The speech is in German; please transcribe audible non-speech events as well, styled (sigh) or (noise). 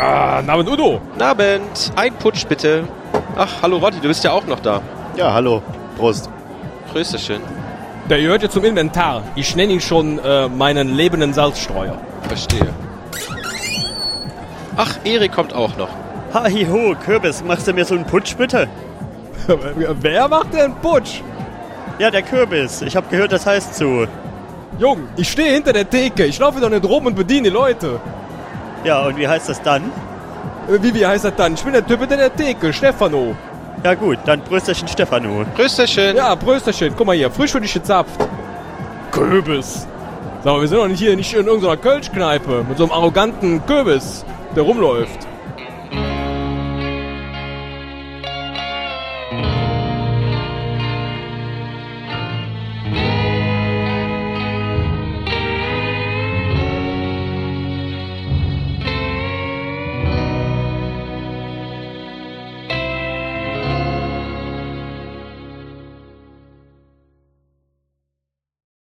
Ah, Namen Udo. Abend. Ein Putsch bitte. Ach, hallo Rotti, du bist ja auch noch da. Ja, hallo. Prost. Grüßeschön. Der gehört jetzt zum Inventar. Ich nenne ihn schon äh, meinen lebenden Salzstreuer. Verstehe. Ach, Erik kommt auch noch. Hi ho, Kürbis, machst du mir so einen Putsch bitte? (laughs) Wer macht denn Putsch? Ja, der Kürbis. Ich hab gehört, das heißt so. Jung, ich stehe hinter der Theke. Ich laufe doch nicht rum und bediene die Leute. Ja, und wie heißt das dann? Äh, Wie, wie heißt das dann? Ich bin der Typ hinter der Theke, Stefano. Ja gut, dann Brüsterchen Stefano. Grüßeschön. Ja, Prösterchen. Guck mal hier, frisch für dich gezapft. Kürbis. Sag mal, wir sind doch nicht hier nicht in irgendeiner Kölschkneipe mit so einem arroganten Kürbis, der rumläuft.